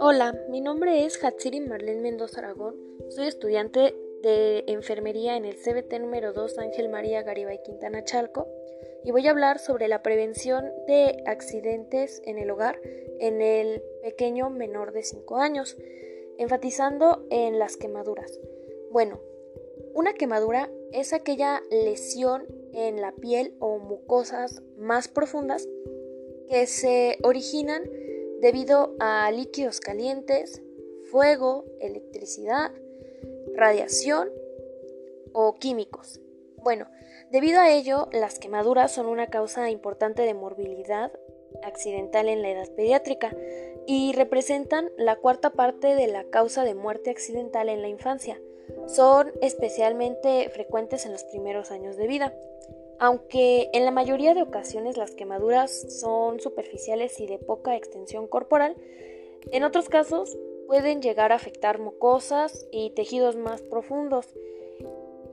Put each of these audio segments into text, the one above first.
Hola, mi nombre es Hatsiri Marlene Mendoza Aragón. Soy estudiante de enfermería en el CBT número 2 Ángel María Garibay Quintana Chalco y voy a hablar sobre la prevención de accidentes en el hogar en el pequeño menor de 5 años, enfatizando en las quemaduras. Bueno, una quemadura es aquella lesión en la piel o mucosas más profundas que se originan debido a líquidos calientes, fuego, electricidad, radiación o químicos. Bueno, debido a ello, las quemaduras son una causa importante de morbilidad accidental en la edad pediátrica y representan la cuarta parte de la causa de muerte accidental en la infancia. Son especialmente frecuentes en los primeros años de vida. Aunque en la mayoría de ocasiones las quemaduras son superficiales y de poca extensión corporal, en otros casos pueden llegar a afectar mucosas y tejidos más profundos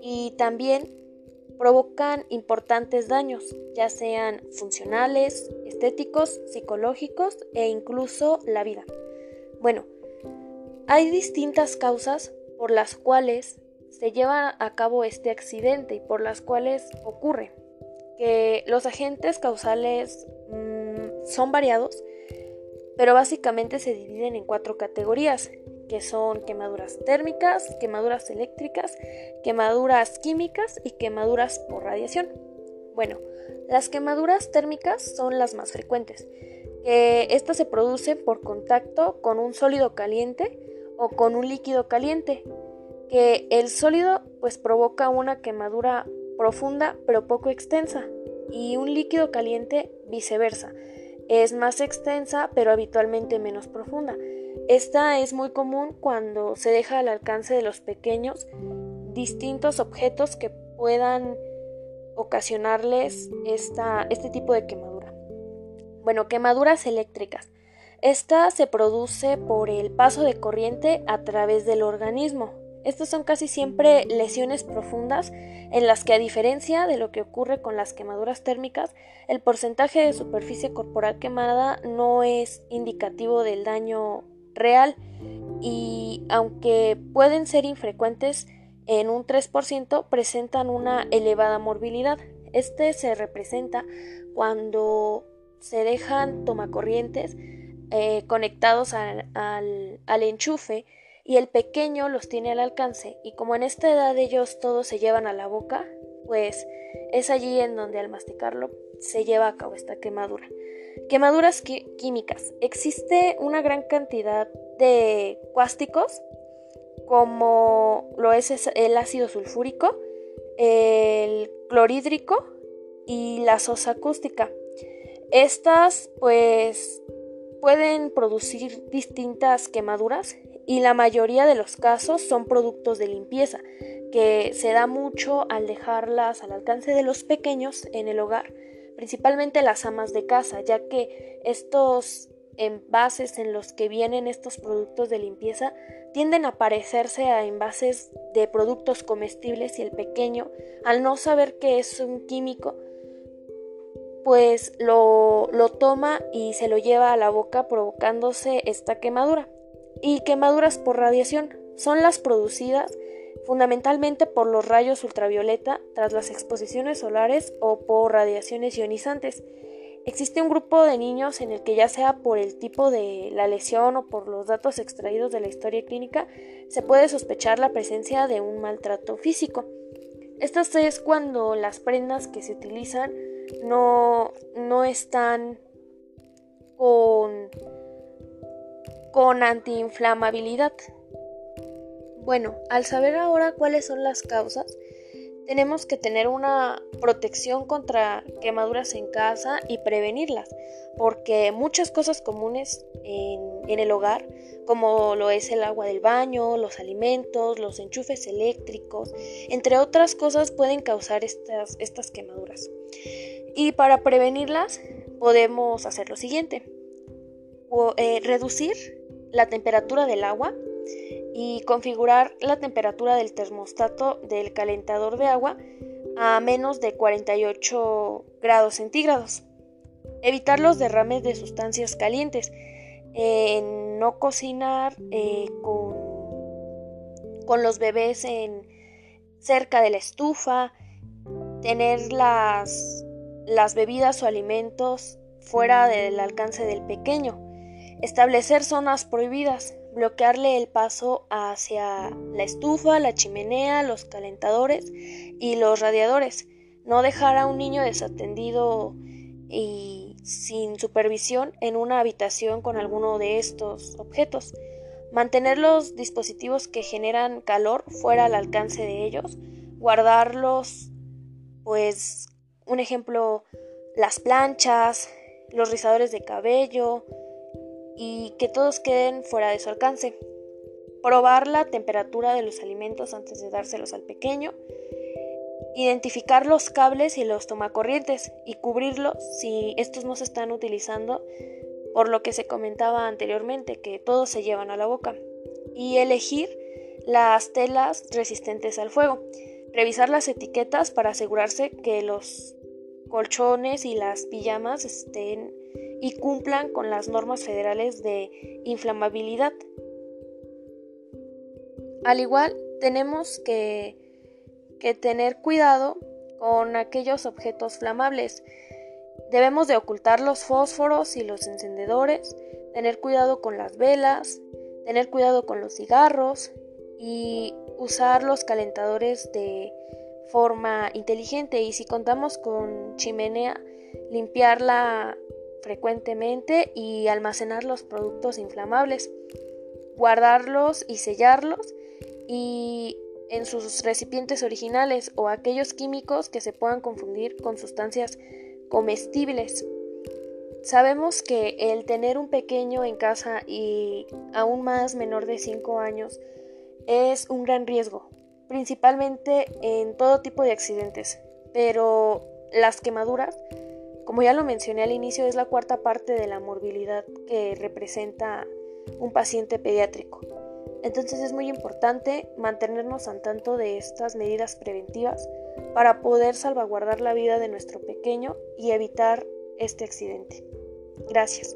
y también provocan importantes daños, ya sean funcionales, estéticos, psicológicos e incluso la vida. Bueno, hay distintas causas por las cuales se lleva a cabo este accidente y por las cuales ocurre. Que los agentes causales mm, son variados, pero básicamente se dividen en cuatro categorías, que son quemaduras térmicas, quemaduras eléctricas, quemaduras químicas y quemaduras por radiación. Bueno, las quemaduras térmicas son las más frecuentes. Eh, estas se producen por contacto con un sólido caliente o con un líquido caliente, que el sólido pues provoca una quemadura profunda pero poco extensa y un líquido caliente viceversa. Es más extensa pero habitualmente menos profunda. Esta es muy común cuando se deja al alcance de los pequeños distintos objetos que puedan ocasionarles esta, este tipo de quemadura. Bueno, quemaduras eléctricas. Esta se produce por el paso de corriente a través del organismo. Estas son casi siempre lesiones profundas en las que a diferencia de lo que ocurre con las quemaduras térmicas, el porcentaje de superficie corporal quemada no es indicativo del daño real y aunque pueden ser infrecuentes en un 3%, presentan una elevada morbilidad. Este se representa cuando se dejan tomacorrientes eh, conectados al, enchufe y el pequeño los tiene al alcance y como en esta edad ellos todos se llevan a la boca, pues es allí en donde al masticarlo se lleva a cabo esta quemadura. Quemaduras químicas. Existe una gran cantidad de cuásticos como lo es el ácido sulfúrico, el clorhídrico y la sosa acústica. Estas pues pueden producir distintas quemaduras y la mayoría de los casos son productos de limpieza, que se da mucho al dejarlas al alcance de los pequeños en el hogar, principalmente las amas de casa, ya que estos envases en los que vienen estos productos de limpieza tienden a parecerse a envases de productos comestibles y el pequeño, al no saber que es un químico, pues lo, lo toma y se lo lleva a la boca provocándose esta quemadura y quemaduras por radiación son las producidas fundamentalmente por los rayos ultravioleta tras las exposiciones solares o por radiaciones ionizantes. Existe un grupo de niños en el que ya sea por el tipo de la lesión o por los datos extraídos de la historia clínica se puede sospechar la presencia de un maltrato físico. Esto es cuando las prendas que se utilizan no, no están con con antiinflamabilidad. Bueno, al saber ahora cuáles son las causas, tenemos que tener una protección contra quemaduras en casa y prevenirlas, porque muchas cosas comunes en, el hogar, como lo es el agua del baño, los alimentos, los enchufes eléctricos, entre otras cosas, pueden causar estas, estas quemaduras. Y para prevenirlas podemos hacer lo siguiente. Eh, reducir la temperatura del agua y configurar la temperatura del termostato del calentador de agua a menos de 48 grados centígrados. Evitar los derrames de sustancias calientes. no cocinar eh, con, con, los bebés en, cerca de la estufa. Tener las, las bebidas o alimentos fuera del alcance del pequeño. Establecer zonas prohibidas bloquearle el paso hacia la estufa, la chimenea, los calentadores y los radiadores. No dejar a un niño desatendido y sin supervisión en una habitación con alguno de estos objetos. Mantener los dispositivos que generan calor fuera al alcance de ellos. Guardarlos, pues, un ejemplo, las planchas, los rizadores de cabello, y que todos queden fuera de su alcance. Probar la temperatura de los alimentos antes de dárselos al pequeño. Identificar los cables y los tomacorrientes y cubrirlos si estos no se están utilizando por lo que se comentaba anteriormente, que todos se llevan a la boca. Y elegir las telas resistentes al fuego. Revisar las etiquetas para asegurarse que los colchones y las pijamas estén y cumplan con las normas federales de inflamabilidad. Al igual, tenemos que, que tener cuidado con aquellos objetos flamables. Debemos de ocultar los fósforos y los encendedores, tener cuidado con las velas, tener cuidado con los cigarros y usar los calentadores de forma inteligente y si contamos con chimenea, limpiarla frecuentemente y almacenar los productos inflamables, guardarlos y sellarlos y en sus recipientes originales o aquellos químicos que se puedan confundir con sustancias comestibles. Sabemos que el tener un pequeño en casa y aún más menor de 5 años es un gran riesgo, principalmente en todo tipo de accidentes, pero las quemaduras como ya lo mencioné al inicio, es la cuarta parte de la morbilidad que representa un paciente pediátrico. Entonces es muy importante mantenernos al tanto de estas medidas preventivas para poder salvaguardar la vida de nuestro pequeño y evitar este accidente. Gracias.